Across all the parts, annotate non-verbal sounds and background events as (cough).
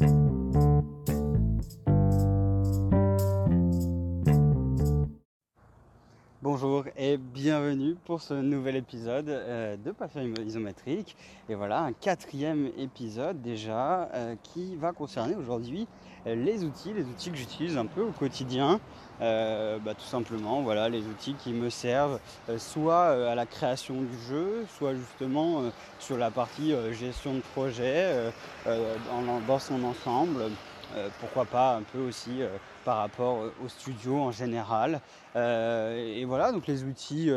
thank you. Bonjour et bienvenue pour ce nouvel épisode euh, de Passion isométrique. Et voilà un quatrième épisode déjà euh, qui va concerner aujourd'hui euh, les outils, les outils que j'utilise un peu au quotidien. Bah, tout simplement, voilà les outils qui me servent soit à la création du jeu, soit justement sur la partie gestion de projet dans son ensemble. Euh, pourquoi pas un peu aussi euh, par rapport euh, au studio en général. et voilà, donc les outils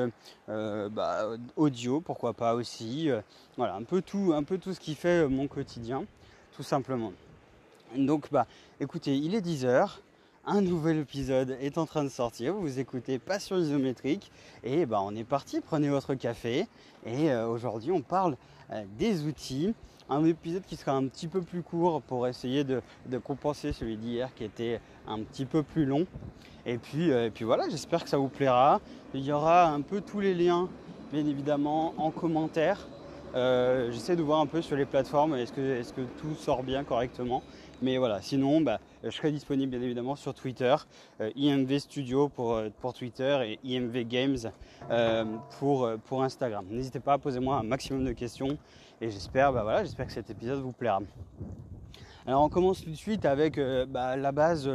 bah, audio, pourquoi pas aussi. voilà, un peu tout, un peu tout ce qui fait mon quotidien, tout simplement. Donc bah écoutez, il est 10h. Un nouvel épisode est en train de sortir. Vous écoutez Passion isométrique et bah on est parti. Prenez votre café et aujourd'hui on parle des outils un épisode qui sera un petit peu plus court pour essayer de, compenser celui d'hier qui était un petit peu plus long. Et puis, euh, et puis voilà, j'espère que ça vous plaira. Il y aura un peu tous les liens, bien évidemment, en commentaire. Euh, j'essaie de voir un peu sur les plateformes, est-ce que, est que, tout sort bien correctement. Mais voilà, sinon, bah, je serai disponible bien évidemment sur Twitter, euh, IMV Studio pour, pour, Twitter et IMV Games pour, pour Instagram. N'hésitez pas à poser moi un maximum de questions. Et j'espère, bah voilà, j'espère que cet épisode vous plaira. Alors on commence tout de suite avec euh, bah, la base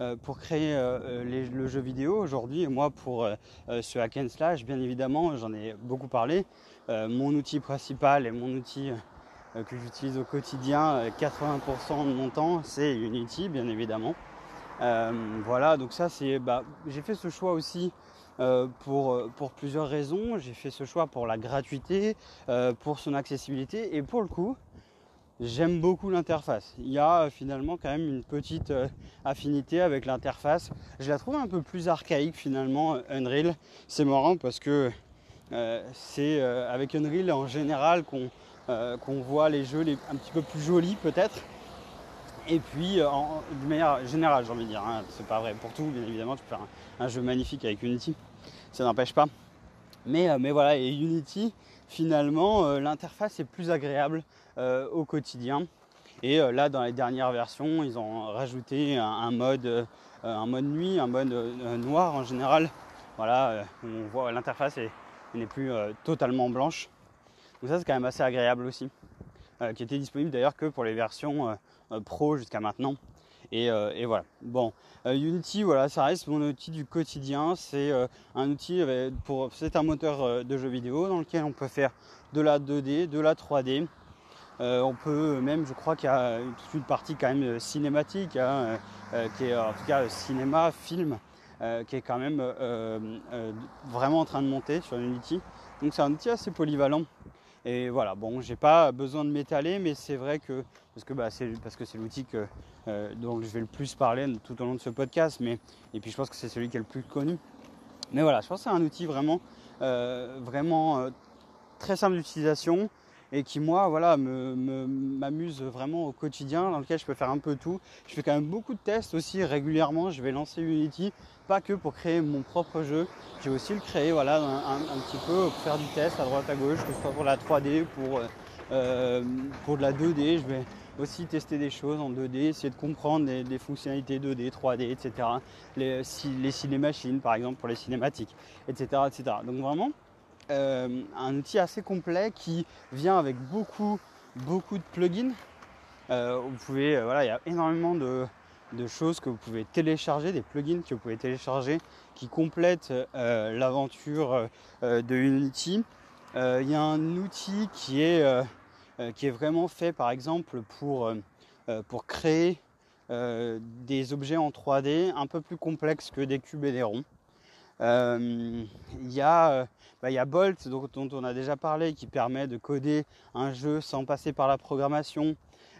euh, pour créer euh, le jeu vidéo aujourd'hui. Moi pour ce hack and slash, bien évidemment, j'en ai beaucoup parlé. mon outil principal et mon outil que j'utilise au quotidien, 80% de mon temps, c'est Unity, bien évidemment. voilà, donc ça c'est, bah, j'ai fait ce choix aussi euh, pour, euh, pour, plusieurs raisons. J'ai fait ce choix pour la gratuité, euh, pour son accessibilité et pour le coup, j'aime beaucoup l'interface. Il y a finalement quand même une petite affinité avec l'interface. Je la trouve un peu plus archaïque finalement, Unreal. C'est marrant parce que c'est avec Unreal en général qu'on qu'on voit les jeux un petit peu plus jolis peut-être. Et puis, euh, de manière générale, j'ai envie de dire, hein, c'est pas vrai pour tout, bien évidemment, tu peux faire un, jeu magnifique avec Unity, ça n'empêche pas. Mais, euh, voilà, et Unity, finalement, euh, l'interface est plus agréable au quotidien. Et là, dans les dernières versions, ils ont rajouté un, mode, un mode nuit, un mode noir en général. Voilà, on voit l'interface n'est plus totalement blanche. Donc ça, c'est quand même assez agréable aussi. qui était disponible d'ailleurs que pour les versions euh, pro jusqu'à maintenant. Et, euh, voilà. Bon, euh, Unity, voilà, ça reste mon outil du quotidien. C'est un outil pour, c'est un moteur de jeu vidéo dans lequel on peut faire de la 2D, de la 3D. on peut même, je crois qu'il y a toute une partie quand même cinématique, hein, qui est en tout cas cinéma, film, qui est quand même vraiment en train de monter sur Unity. Donc c'est un outil assez polyvalent et voilà, bon, j'ai pas besoin de m'étaler, mais c'est vrai que parce que bah, c'est l'outil que euh, dont je vais le plus parler tout au long de ce podcast, mais et puis je pense que c'est celui qui est le plus connu. Mais voilà, je pense que c'est un outil vraiment euh, vraiment euh, très simple d'utilisation et qui moi voilà m'amuse vraiment au quotidien dans lequel je peux faire un peu tout. Je fais quand même beaucoup de tests aussi régulièrement. Je vais lancer Unity pas que pour créer mon propre jeu, j'ai aussi le créer voilà un, petit peu pour faire du test à droite à gauche, que ce soit pour la 3D, pour euh, pour de la 2D. Je vais aussi tester des choses en 2D, essayer de comprendre des, fonctionnalités 2D, 3D, etc. Les, les cinémachines par exemple pour les cinématiques, etc. etc. Donc vraiment euh, un outil assez complet qui vient avec beaucoup beaucoup de plugins. Euh, vous pouvez, voilà, il y a énormément de, de, choses que vous pouvez télécharger, des plugins que vous pouvez télécharger qui complètent euh, l'aventure de Unity. Il y a un outil qui est, qui est vraiment fait par exemple pour, pour créer des objets en 3D un peu plus complexes que des cubes et des ronds. Euh, il y, euh, bah, y, a Bolt dont, on a déjà parlé qui permet de coder un jeu sans passer par la programmation.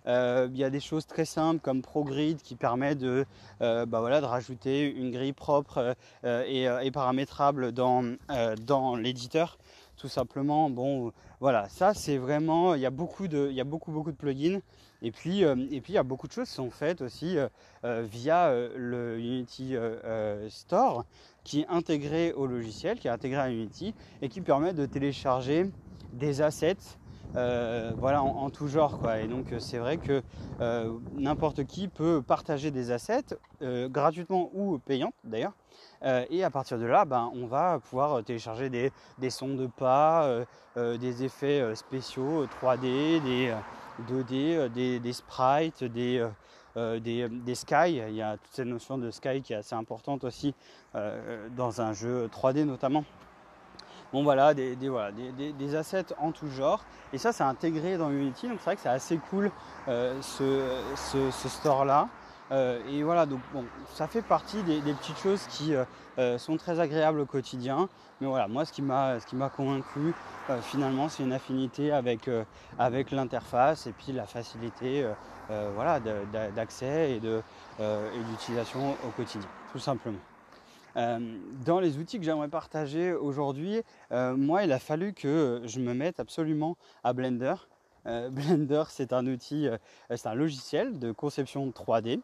Euh, il y a des choses très simples comme ProGrid qui permet de, bah, voilà, de rajouter une grille propre et, et, paramétrable dans, dans l'éditeur tout simplement. Bon, voilà, ça c'est vraiment, il y a beaucoup a beaucoup beaucoup de plugins. Et puis, et puis il y a beaucoup de choses qui sont faites aussi via le Unity Store qui est intégré au logiciel, qui est intégré à Unity et qui permet de télécharger des assets voilà, en, tout genre. Quoi. Et donc c'est vrai que n'importe qui peut partager des assets gratuitement ou payantes d'ailleurs. et à partir de là, ben, on va pouvoir télécharger des sons de pas, des effets spéciaux 3D, des 2D, des, des, sprites, des, euh, des, des, sky. Il y a toute cette notion de sky qui est assez importante aussi euh, dans un jeu 3D notamment. Bon voilà, des, voilà des, assets en tout genre. Et ça, c'est intégré dans Unity. Donc c'est vrai que c'est assez cool euh, ce, ce, ce store-là. Euh, et voilà, donc bon, ça fait partie des, petites choses qui euh, euh, sont très agréables au quotidien. Mais voilà, moi, ce qui m'a, convaincu, finalement, c'est une affinité avec, avec l'interface et puis la facilité voilà, d'accès et d'utilisation au quotidien, tout simplement. dans les outils que j'aimerais partager aujourd'hui, moi, il a fallu que je me mette absolument à Blender. Blender, c'est un outil, c'est un logiciel de conception 3D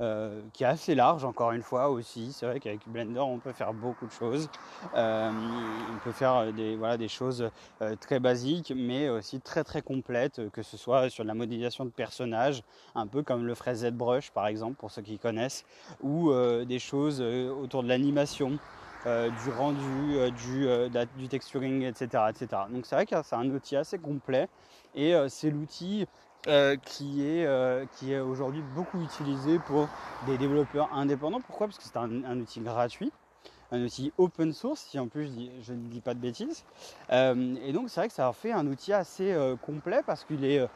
euh, qui est assez large encore une fois aussi. C'est vrai qu'avec Blender on peut faire beaucoup de choses. Euh, on peut faire des, voilà, des choses euh, très basiques mais aussi très très complètes, que ce soit sur la modélisation de personnages, un peu comme le ferait ZBrush par exemple pour ceux qui connaissent, ou des choses autour de l'animation. Du rendu, du, du, texturing, etc. etc. Donc c'est vrai que c'est un outil assez complet et c'est l'outil euh, qui est, euh, est aujourd'hui beaucoup utilisé pour des développeurs indépendants. Pourquoi? Parce que c'est un, outil gratuit, un outil open source, si en plus je, ne dis pas de bêtises. Euh, et donc c'est vrai que ça fait un outil assez complet parce qu'il est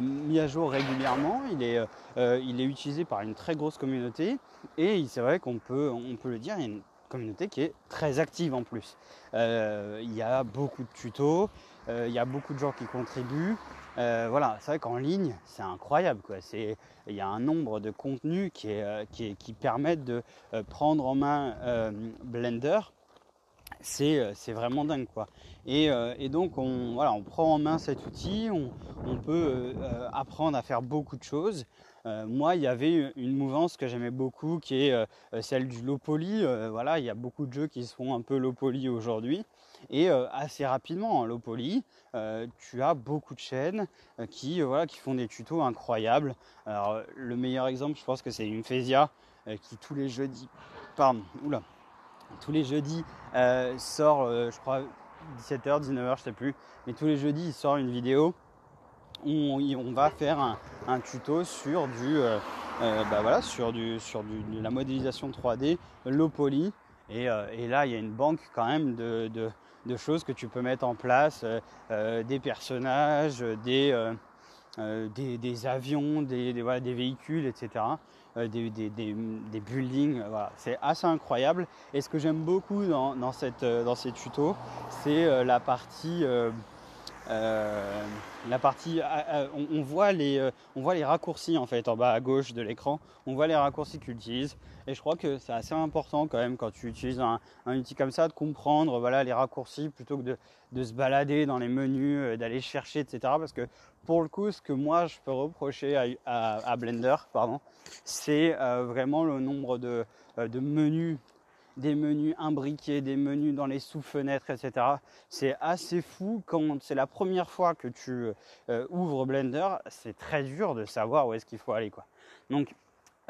mis à jour régulièrement, il est, il est utilisé par une très grosse communauté et c'est vrai qu'on peut, on peut le dire, communauté qui est très active en plus. il y a beaucoup de tutos, il y a beaucoup de gens qui contribuent. Euh, voilà, c'est vrai qu'en ligne, c'est incroyable. il y a un nombre de contenus qui, euh, permettent de euh, prendre en main Blender. C'est, vraiment dingue. Et, donc, on, prend en main cet outil, on, peut apprendre à faire beaucoup de choses. moi, il y avait une mouvance que j'aimais beaucoup qui est celle du low poly. voilà, il y a beaucoup de jeux qui se font un peu low poly aujourd'hui. Et euh, assez rapidement, en low poly, euh, tu as beaucoup de chaînes euh, qui, voilà, qui font des tutos incroyables. Alors, le meilleur exemple, je pense que c'est Infesia qui tous les jeudis, pardon, oula, tous les jeudis sort, je crois, 17h, 19h, je sais plus, mais tous les jeudis, il sort une vidéo où on, va faire un, tuto sur du, bah voilà, sur du, sur du, de la modélisation 3D low poly. Et, là, il y a une banque quand même de, choses que tu peux mettre en place, euh, euh, des personnages, des, euh, des, avions, des, véhicules, etc. Des, des, buildings, voilà. c'est assez incroyable. Et ce que j'aime beaucoup dans, dans, cette, ces tutos, c'est la partie euh, la partie, on, voit les, euh, on voit les raccourcis en fait en bas à gauche de l'écran. On voit les raccourcis que tu. Et je crois que c'est assez important quand même quand tu utilises un, outil comme ça de comprendre voilà, les raccourcis plutôt que de, se balader dans les menus, euh, d'aller chercher, etc. Parce que pour le coup, ce que moi je peux reprocher à, Blender, pardon, c'est vraiment le nombre de menus des menus imbriqués, des menus dans les sous-fenêtres, etc. C'est assez fou quand c'est la première fois que tu euh, ouvres Blender, c'est très dur de savoir où est-ce qu'il faut aller. Donc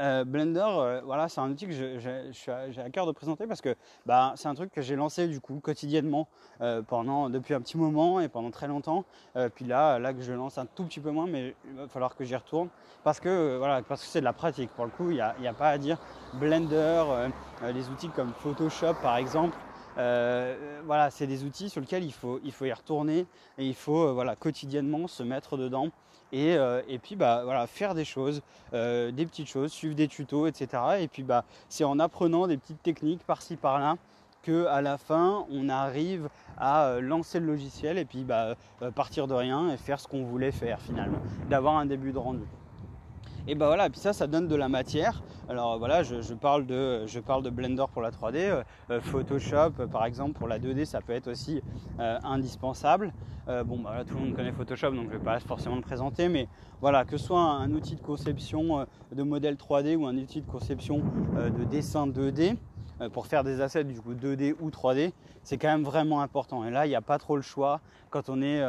euh, Blender, euh, voilà, c'est un outil que j'ai à cœur de présenter parce que bah, c'est un truc que j'ai lancé du coup quotidiennement euh, pendant depuis un petit moment et pendant très longtemps. puis là, là que je lance un tout petit peu moins, mais il va falloir que j'y retourne parce que voilà, parce que c'est de la pratique. Pour le coup, il n'y a, pas à dire Blender, les outils comme Photoshop par exemple. voilà, c'est des outils sur lesquels il faut, il faut y retourner et il faut voilà, quotidiennement se mettre dedans euh, et, puis bah, voilà, faire des choses, euh, des petites choses, suivre des tutos, etc. Et puis bah, c'est en apprenant des petites techniques par-ci par-là que à la fin on arrive à euh, lancer le logiciel et puis bah, partir de rien et faire ce qu'on voulait faire finalement, d'avoir un début de rendu. Et ben voilà, puis ça, ça donne de la matière. Alors voilà, je, parle, de, je parle de Blender pour la 3D, euh, euh, Photoshop par exemple pour la 2D, ça peut être aussi euh, indispensable. bon, bah, voilà, tout le monde connaît Photoshop, donc je ne vais pas forcément le présenter, mais voilà, que ce soit un, outil de conception de modèle 3D ou un outil de conception de dessin 2D, pour faire des assets du coup 2D ou 3D, c'est quand même vraiment important. Et là, il n'y a pas trop le choix quand on est,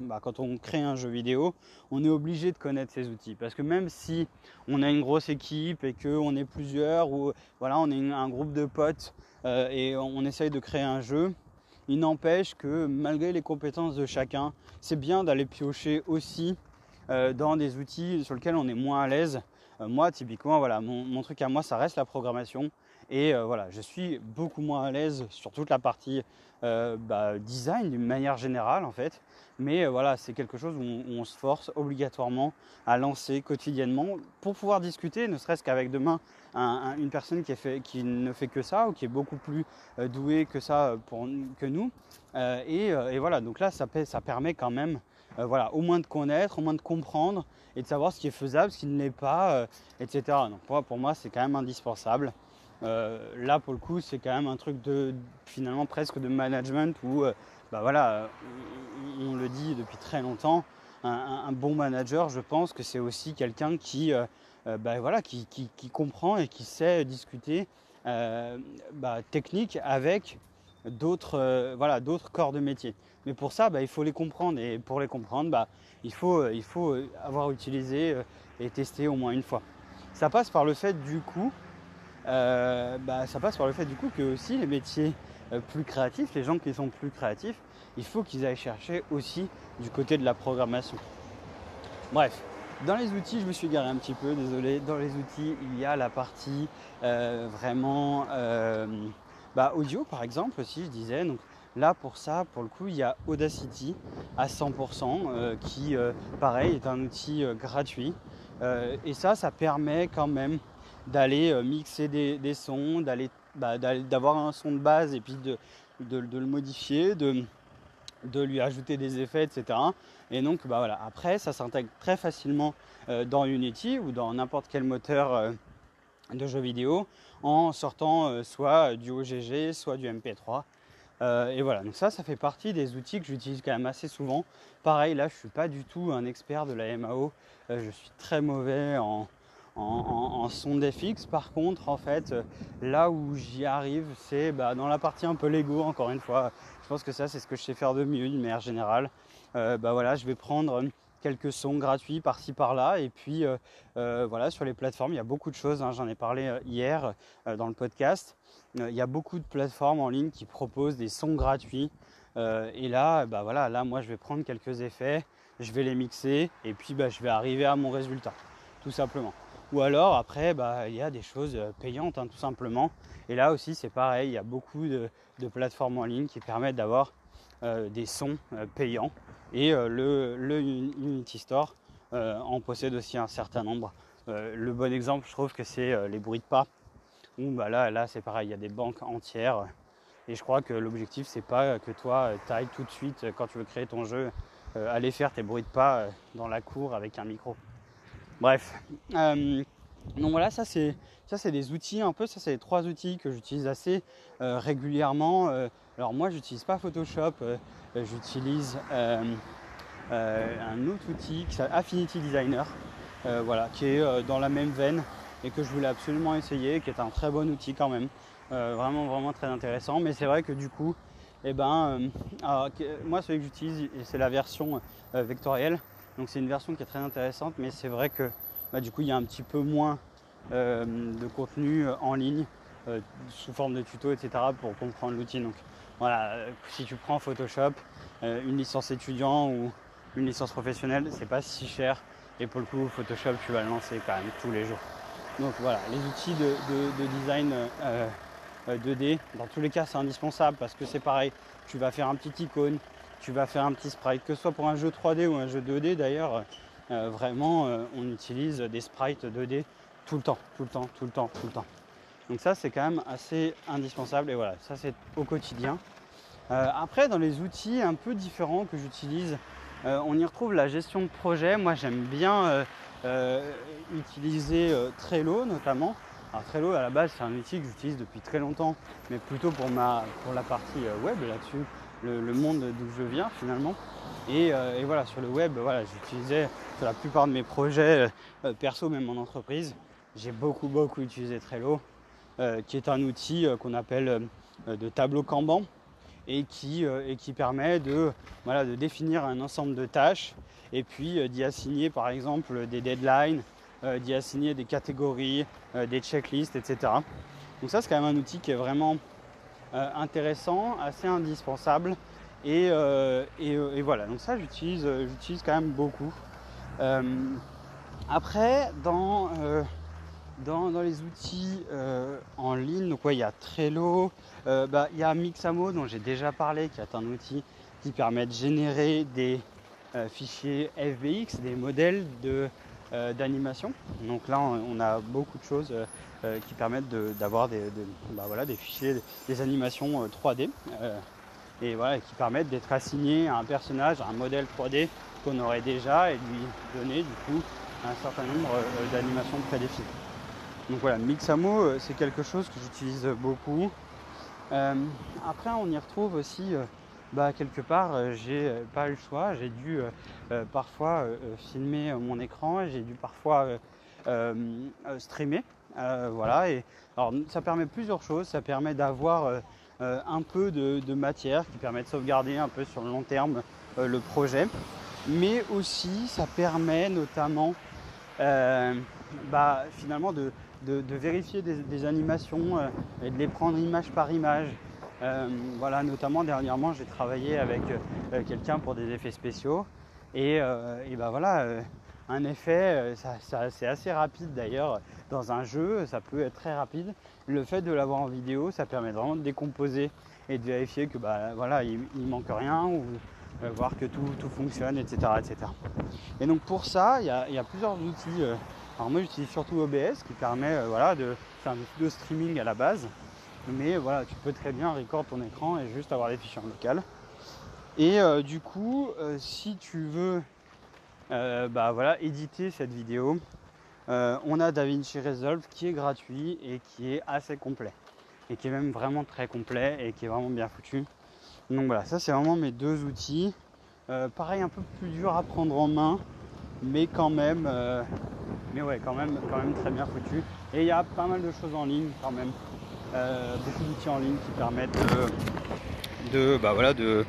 bah, quand on crée un jeu vidéo, on est obligé de connaître ces outils parce que même si on a une grosse équipe et qu'on est plusieurs ou voilà, on est un groupe de potes et on essaye de créer un jeu, il n'empêche que malgré les compétences de chacun, c'est bien d'aller piocher aussi euh, dans des outils sur lesquels on est moins à l'aise. Euh, moi, typiquement, voilà, mon, truc à moi, ça reste la programmation. Et euh, voilà, je suis beaucoup moins à l'aise sur toute la partie bah, design d'une manière générale en fait. Mais voilà, c'est quelque chose où on, se force obligatoirement à lancer quotidiennement pour pouvoir discuter, ne serait-ce qu'avec demain une personne qui, ne fait que ça ou qui est beaucoup plus douée que ça pour, que nous. Et, voilà, donc là, ça permet quand même euh, voilà, au moins de connaître, au moins de comprendre et de savoir ce qui est faisable, ce qui ne l'est pas, euh, etc. Donc pour, moi, c'est quand même indispensable. Euh, là, pour le coup, c'est quand même un truc de finalement presque de management où, bah voilà, on, le dit depuis très longtemps, un, bon manager, je pense que c'est aussi quelqu'un qui, bah voilà, qui, comprend et qui sait discuter bah, technique avec d'autres voilà, corps de métier. Mais pour ça, bah, il faut les comprendre. Et pour les comprendre, bah, il, faut, euh, il faut euh, avoir utilisé euh, et testé au moins une fois. Ça passe par le fait du coup, bah, ça passe par le fait du coup que aussi les métiers plus créatifs, les gens qui sont plus créatifs, il faut qu'ils aillent chercher aussi du côté de la programmation. Bref, dans les outils, je me suis garé un petit peu, désolé. Dans les outils, il y a la partie vraiment bah, audio, par exemple, aussi, je disais. Donc, Là, pour ça, pour le coup, il y a Audacity à 100% euh, qui, euh, pareil, est un outil euh, gratuit. et ça, ça permet quand même d'aller mixer des, sons, bah, d'avoir un son de base et puis de, le modifier, de, lui ajouter des effets, etc. Et donc, bah voilà. après, ça s'intègre très facilement dans Unity ou dans n'importe quel moteur de jeux vidéo en sortant soit du OGG, soit du MP3. Euh, et voilà, donc ça, ça fait partie des outils que j'utilise quand même assez souvent. Pareil, là, je ne suis pas du tout un expert de la MAO. Euh, je suis très mauvais en, son DFX. Par contre, en fait, euh, là où j'y arrive, c'est bah, dans la partie un peu Lego, encore une fois. Je pense que ça, c'est ce que je sais faire de mieux d'une manière générale. bah voilà, je vais prendre quelques sons gratuits par-ci par-là. Et puis voilà, sur les plateformes, il y a beaucoup de choses. Hein. J'en ai parlé hier dans le podcast. Euh, il y a beaucoup de plateformes en ligne qui proposent des sons gratuits. Euh, et là, bah voilà, là, moi, je vais prendre quelques effets, je vais les mixer, et puis bah, je vais arriver à mon résultat, tout simplement. Ou alors, après, bah, il y a des choses euh, payantes, hein, tout simplement. Et là aussi, c'est pareil, il y a beaucoup de, plateformes en ligne qui permettent d'avoir des sons payants. Et le, le, Unity Store en possède aussi un certain nombre. le bon exemple, je trouve que c'est les bruits de pas bah là, là c'est pareil, il y a des banques entières. Et je crois que l'objectif, c'est pas que toi, tu ailles tout de suite, quand tu veux créer ton jeu, euh, aller faire tes bruits de pas euh, dans la cour avec un micro. Bref. Euh, donc voilà, ça c'est, ça c'est des outils un peu, ça c'est les trois outils que j'utilise assez régulièrement. alors moi, j'utilise pas Photoshop, j'utilise un autre outil qui s'appelle Affinity Designer, voilà, qui est dans la même veine et que je voulais absolument essayer, qui est un très bon outil quand même. Euh, vraiment, vraiment très intéressant. Mais c'est vrai que du coup, eh ben, euh, moi, celui que j'utilise, c'est la version euh, vectorielle. Donc c'est une version qui est très intéressante, mais c'est vrai que bah, du coup, il y a un petit peu moins de contenu en ligne sous forme de tuto, etc. pour comprendre l'outil. Donc voilà, si tu prends Photoshop, une licence étudiant ou une licence professionnelle, c'est pas si cher. Et pour le coup, Photoshop, tu vas le lancer quand même tous les jours. Donc voilà, les outils de, design 2D, euh, euh, dans tous les cas c'est indispensable parce que c'est pareil, tu vas faire un petit icône, tu vas faire un petit sprite, que ce soit pour un jeu 3D ou un jeu 2D d'ailleurs, euh, vraiment on utilise des sprites 2D tout le temps, tout le temps, tout le temps, tout le temps. Donc ça c'est quand même assez indispensable et voilà, ça c'est au quotidien. après dans les outils un peu différents que j'utilise, on y retrouve la gestion de projet. Moi j'aime bien euh, utiliser euh, Trello notamment. Alors Trello à la base c'est un outil que j'utilise depuis très longtemps, mais plutôt pour, ma, pour la partie euh, web là-dessus, le, monde d'où je viens finalement. Et, voilà, sur le web, voilà, j'utilisais la plupart de mes projets perso, même en entreprise, j'ai beaucoup beaucoup utilisé Trello. qui est un outil qu'on appelle de tableau Kanban et qui, et qui permet de, voilà, de définir un ensemble de tâches et puis d'y assigner par exemple des deadlines, d'y assigner des catégories, des checklists, etc. Donc ça c'est quand même un outil qui est vraiment intéressant, assez indispensable et, et, voilà, donc ça j'utilise, j'utilise quand même beaucoup. après, dans dans, les outils euh, en ligne, donc il y a Trello, euh, bah, il y a Mixamo dont j'ai déjà parlé, qui est un outil qui permet de générer des euh, fichiers FBX, des modèles d'animation. Donc là, on, a beaucoup de choses qui permettent d'avoir des, bah, des fichiers, des animations 3D, et voilà, qui permettent d'être assignés à un personnage, à un modèle 3D qu'on aurait déjà, et lui donner du coup un certain nombre d'animations prédéfinies. Donc voilà, Mixamo, euh, c'est quelque chose que j'utilise beaucoup. Euh, après, on y retrouve aussi, euh, bah, quelque part, j'ai pas eu le choix. J'ai dû parfois filmer mon écran, j'ai dû parfois streamer. voilà, et alors ça permet plusieurs choses. Ça permet d'avoir un peu de, matière qui permet de sauvegarder un peu sur le long terme le projet. Mais aussi, ça permet notamment bah, finalement de, de, vérifier des, animations euh, et de les prendre image par image. Euh, voilà, notamment dernièrement, j'ai travaillé avec euh, quelqu'un pour des effets spéciaux. Et, et ben voilà, un effet, c'est assez rapide d'ailleurs dans un jeu, ça peut être très rapide. Le fait de l'avoir en vidéo, ça permet vraiment de décomposer et de vérifier que bah, voilà, il, manque rien ou voir que tout, tout, fonctionne, etc., etc. Et donc pour ça, il y, a, plusieurs outils alors moi j'utilise surtout OBS qui permet euh, voilà, de faire un outil de streaming à la base. Mais voilà, tu peux très bien record ton écran et juste avoir des fichiers en local. Et euh, du coup, euh, si tu veux bah, voilà, éditer cette vidéo, on a DaVinci Resolve qui est gratuit et qui est assez complet. Et qui est même vraiment très complet et qui est vraiment bien foutu. Donc voilà, ça c'est vraiment mes deux outils. pareil, un peu plus dur à prendre en main, mais quand même mais ouais, quand même, quand même très bien foutu. Et il y a pas mal de choses en ligne quand même. Euh, beaucoup d'outils en ligne qui permettent de, bah voilà, de,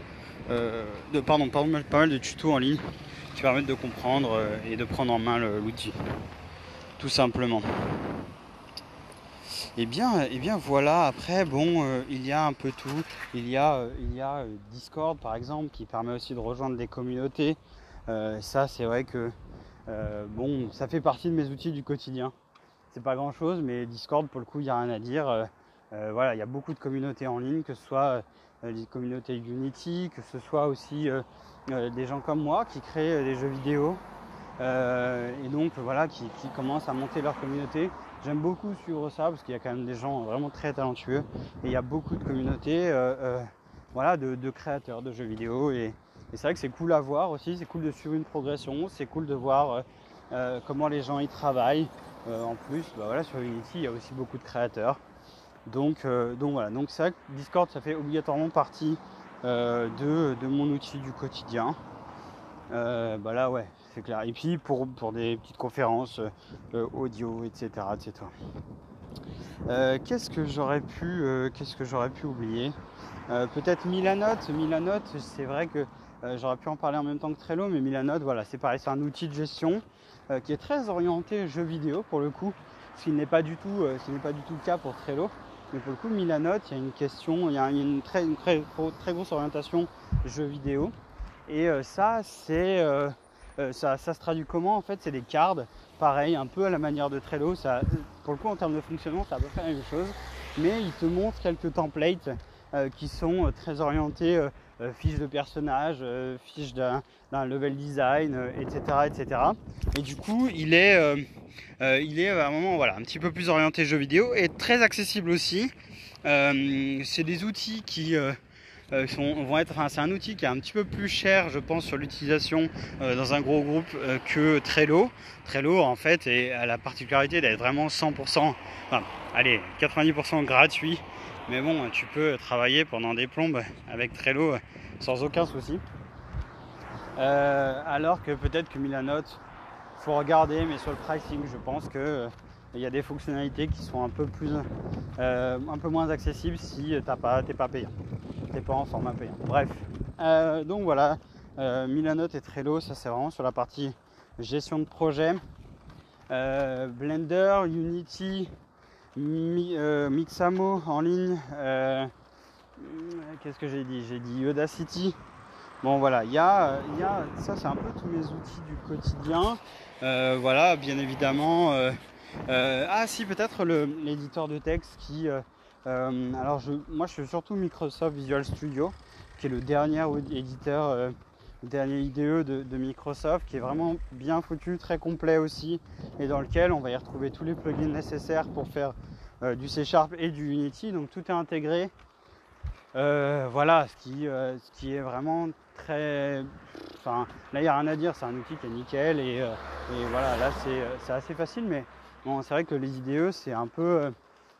euh, de pardon, pas pas mal de tutos en ligne qui permettent de comprendre euh, et de prendre en main l'outil. Tout simplement. Et eh bien, et eh bien voilà, après, bon, il y a un peu tout. Il y a, il y a Discord par exemple qui permet aussi de rejoindre des communautés. ça, c'est vrai que euh, bon, ça fait partie de mes outils du quotidien. C'est pas grand chose, mais Discord, pour le coup, il n'y a rien à dire. Euh, euh, il y a beaucoup de communautés en ligne, que ce soit les communautés Unity, que ce soit aussi des gens comme moi qui créent des jeux vidéo. et donc voilà, qui, commencent à monter leur communauté. J'aime beaucoup suivre ça parce qu'il y a quand même des gens vraiment très talentueux. Et il y a beaucoup de communautés voilà, de, créateurs de jeux vidéo. Et, c'est vrai que c'est cool à voir aussi, c'est cool de suivre une progression, c'est cool de voir euh, euh, comment les gens y travaillent. Euh, en plus, bah voilà, sur Unity, il y a aussi beaucoup de créateurs. Donc, donc voilà, donc Discord, ça fait obligatoirement partie de, mon outil du quotidien. bah là, ouais, c'est clair. Et puis pour, pour des petites conférences audio, etc. etc. qu'est-ce que j'aurais pu, qu'est-ce que j'aurais pu oublier? Peut-être Milanote. Milanote, c'est vrai que euh, j'aurais pu en parler en même temps que Trello, mais Milanote, voilà, c'est pareil, c'est un outil de gestion euh, qui est très orienté jeux vidéo pour le coup, ce qui n'est pas du tout, euh, ce n'est pas du tout le cas pour Trello. Mais pour le coup, Milanote, il y a une question, il y a une très, très, très grosse orientation jeux vidéo. Et ça, c'est, ça, ça, se traduit comment En fait, c'est des cards, pareil, un peu à la manière de Trello. Ça, pour le coup, en termes de fonctionnement, ça va faire la même chose. Mais il te montre quelques templates qui sont très orientés euh, fiche de personnage, euh, fiche d'un level design, etc., euh, etc. Et du coup, il est, à un moment voilà, un petit peu plus orienté jeu vidéo et très accessible aussi. c'est des outils qui enfin, c'est un outil qui est un petit peu plus cher, je pense, sur l'utilisation dans un gros groupe que Trello. Trello, en fait, a la particularité d'être vraiment 100%, enfin, allez, 90% gratuit mais bon, tu peux travailler pendant des plombes avec Trello sans aucun souci. Euh, alors que peut-être que Milanote, faut regarder, mais sur le pricing, je pense que il y a des fonctionnalités qui sont un peu plus un peu moins accessibles si t'as pas pas payant. T'es pas en format payant. Bref. donc voilà, Milanote et Trello, ça c'est vraiment sur la partie gestion de projet. Blender, Unity, Mixamo en ligne. Qu'est-ce que j'ai dit? J'ai dit Udacity. Bon voilà, il y y a, ça c'est un peu tous mes outils du quotidien. Euh, voilà, bien évidemment. Euh, euh, ah si, peut-être l'éditeur de texte qui... alors je, moi je suis surtout Microsoft Visual Studio, qui est le dernier éditeur, dernier IDE de, de, Microsoft, qui est vraiment bien foutu, très complet aussi, et dans lequel on va y retrouver tous les plugins nécessaires pour faire du C Sharp et du Unity. Donc tout est intégré. voilà, ce qui, ce qui est vraiment très. Enfin, là, il n'y a rien à dire, c'est un outil qui est nickel et, euh, voilà, là, euh, c'est assez facile, mais bon, c'est vrai que les IDE, c'est un peu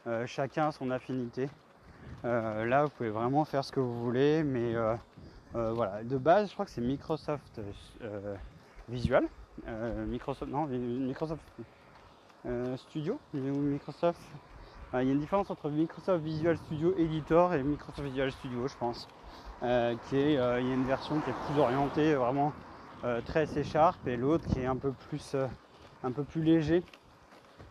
euh, chacun son affinité. là, vous pouvez vraiment faire ce que vous voulez, mais voilà, de base, je crois que c'est Microsoft Visual. Microsoft, non, Microsoft Studio Microsoft? Il y a une différence entre Microsoft Visual Studio Editor et Microsoft Visual Studio, je pense. Euh, euh, il y a une version qui est plus orientée vraiment euh, très C Sharp et l'autre qui est un peu plus, un peu plus léger.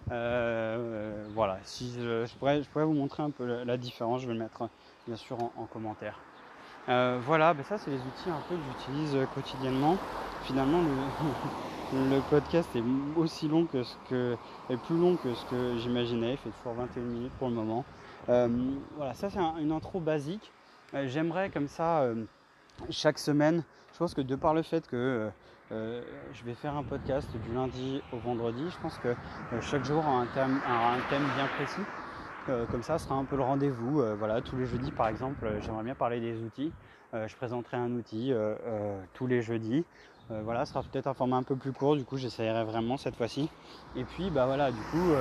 voilà, si je, pourrais, je, pourrais, vous montrer un peu la, différence, je vais le mettre bien sûr en, commentaire. Voilà, ben ça c'est les outils un peu que j'utilise quotidiennement. Finalement, (laughs) le, podcast est aussi long que ce que est plus long que ce que j'imaginais. Il fait toujours 21 minutes pour le moment. voilà, ça c'est une intro basique. Euh, j'aimerais comme ça, euh, chaque semaine, je pense que de par le fait que euh, je vais faire un podcast du lundi au vendredi, je pense que chaque jour a thème, un thème bien précis. Comme ça, sera un peu le rendez-vous. voilà, tous les jeudis, par exemple, j'aimerais bien parler des outils. je présenterai un outil tous les jeudis. voilà, ce sera peut-être un format un peu plus court. Du coup, j'essaierai vraiment cette fois-ci. Et puis, bah voilà, du coup,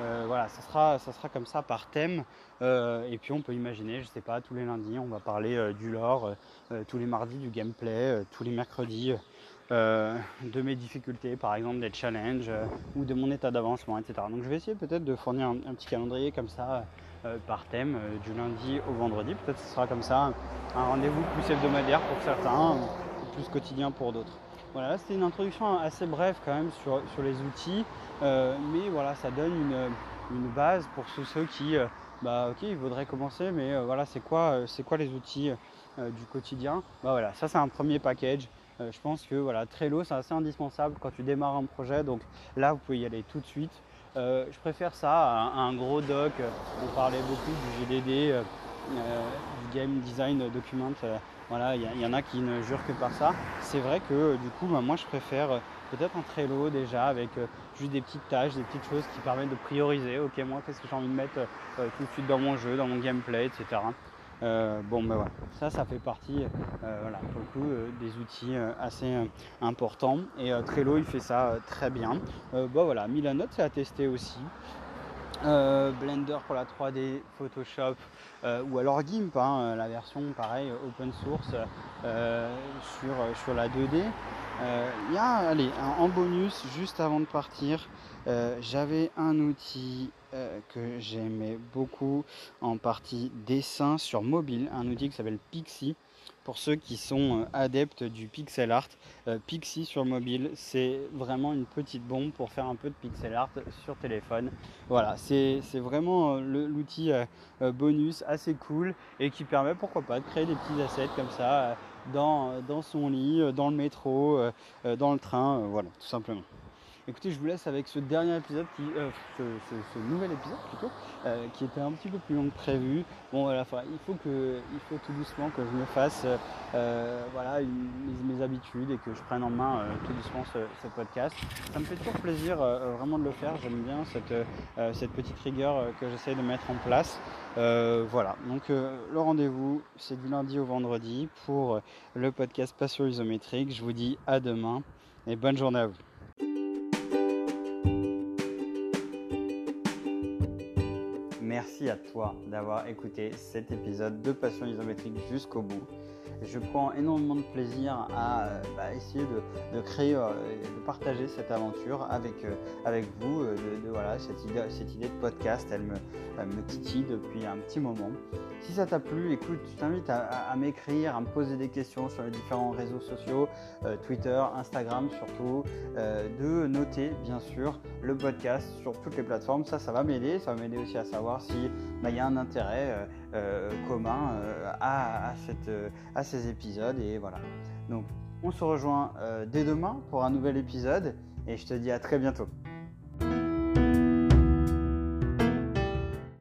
euh, voilà, ça sera, ça sera comme ça par thème. Euh, et puis on peut imaginer, je sais pas, tous les lundis, on va parler euh, du lore, tous les mardis du gameplay, tous les mercredis de mes difficultés, par exemple des challenges ou de mon état d'avancement, etc. Donc je vais essayer peut-être de fournir un, petit calendrier comme ça par thème du lundi au vendredi. Peut-être ce sera comme ça un rendez-vous plus hebdomadaire pour certains, plus quotidien pour d'autres. Voilà, c'était une introduction assez brève quand même sur, les outils, euh, mais voilà, ça donne une, base pour ceux, ceux qui, euh, bah ok, ils voudraient commencer, mais euh, voilà, c'est quoi, c'est quoi les outils du quotidien? Bah voilà, ça c'est un premier package. Je pense que voilà, Trello c'est assez indispensable quand tu démarres un projet, donc là vous pouvez y aller tout de suite. je préfère ça à, un gros doc. On parlait beaucoup du GDD, du Game Design Document voilà, il y, en a qui ne jurent que par ça. C'est vrai que du coup, bah, moi je préfère euh, peut-être un Trello déjà avec euh, juste des petites tâches, des petites choses qui permettent de prioriser. Ok, moi qu'est-ce que j'ai envie de mettre euh, tout de suite dans mon jeu, dans mon gameplay, etc. bon, ben voilà, ça, ça fait partie, voilà, pour le coup, des outils assez importants. Et Trello, il fait ça très bien. bon, voilà, Milanote, c'est à tester aussi. Euh, Blender pour la 3D, Photoshop euh, ou alors GIMP, hein, la version pareil open source euh, sur, sur la 2D. Il y a, allez, en bonus, juste avant de partir, j'avais un outil que j'aimais beaucoup en partie dessin sur mobile, un outil qui s'appelle Pixie pour ceux qui sont euh, adeptes du pixel art. Euh, Pixie sur mobile, c'est vraiment une petite bombe pour faire un peu de pixel art sur téléphone. Voilà, c'est vraiment euh, l'outil bonus assez cool et qui permet, pourquoi pas, de créer des petits assets comme ça dans, dans son lit, dans le métro, dans le train, voilà, tout simplement. Écoutez, je vous laisse avec ce dernier épisode, qui, euh, ce, nouvel épisode plutôt, euh, qui était un petit peu plus long que prévu. Bon, voilà, il faut que, il faut tout doucement que je me fasse, euh, voilà, mes, habitudes et que je prenne en main tout doucement ce, podcast. Ça me fait toujours plaisir, vraiment de le faire. J'aime bien cette, cette petite rigueur que j'essaie de mettre en place. voilà, donc le rendez-vous, c'est du lundi au vendredi pour le podcast Passion isométrique. Je vous dis à demain et bonne journée à vous. Merci à toi d'avoir écouté cet épisode de Passion isométrique jusqu'au bout. Je prends énormément de plaisir à bah, essayer de, créer et de partager cette aventure avec, avec vous. Cette idée, de podcast, elle me, titille depuis un petit moment. Si ça t'a plu, écoute, je t'invite à, m'écrire, à me poser des questions sur les différents réseaux sociaux, Twitter, Instagram surtout, de noter bien sûr le podcast sur toutes les plateformes. Ça, ça va m'aider. Ça va m'aider aussi à savoir si bah, y a un intérêt euh, euh, commun euh, à, cette, à, ces épisodes. Et voilà. Donc, on se rejoint dès demain pour un nouvel épisode et je te dis à très bientôt.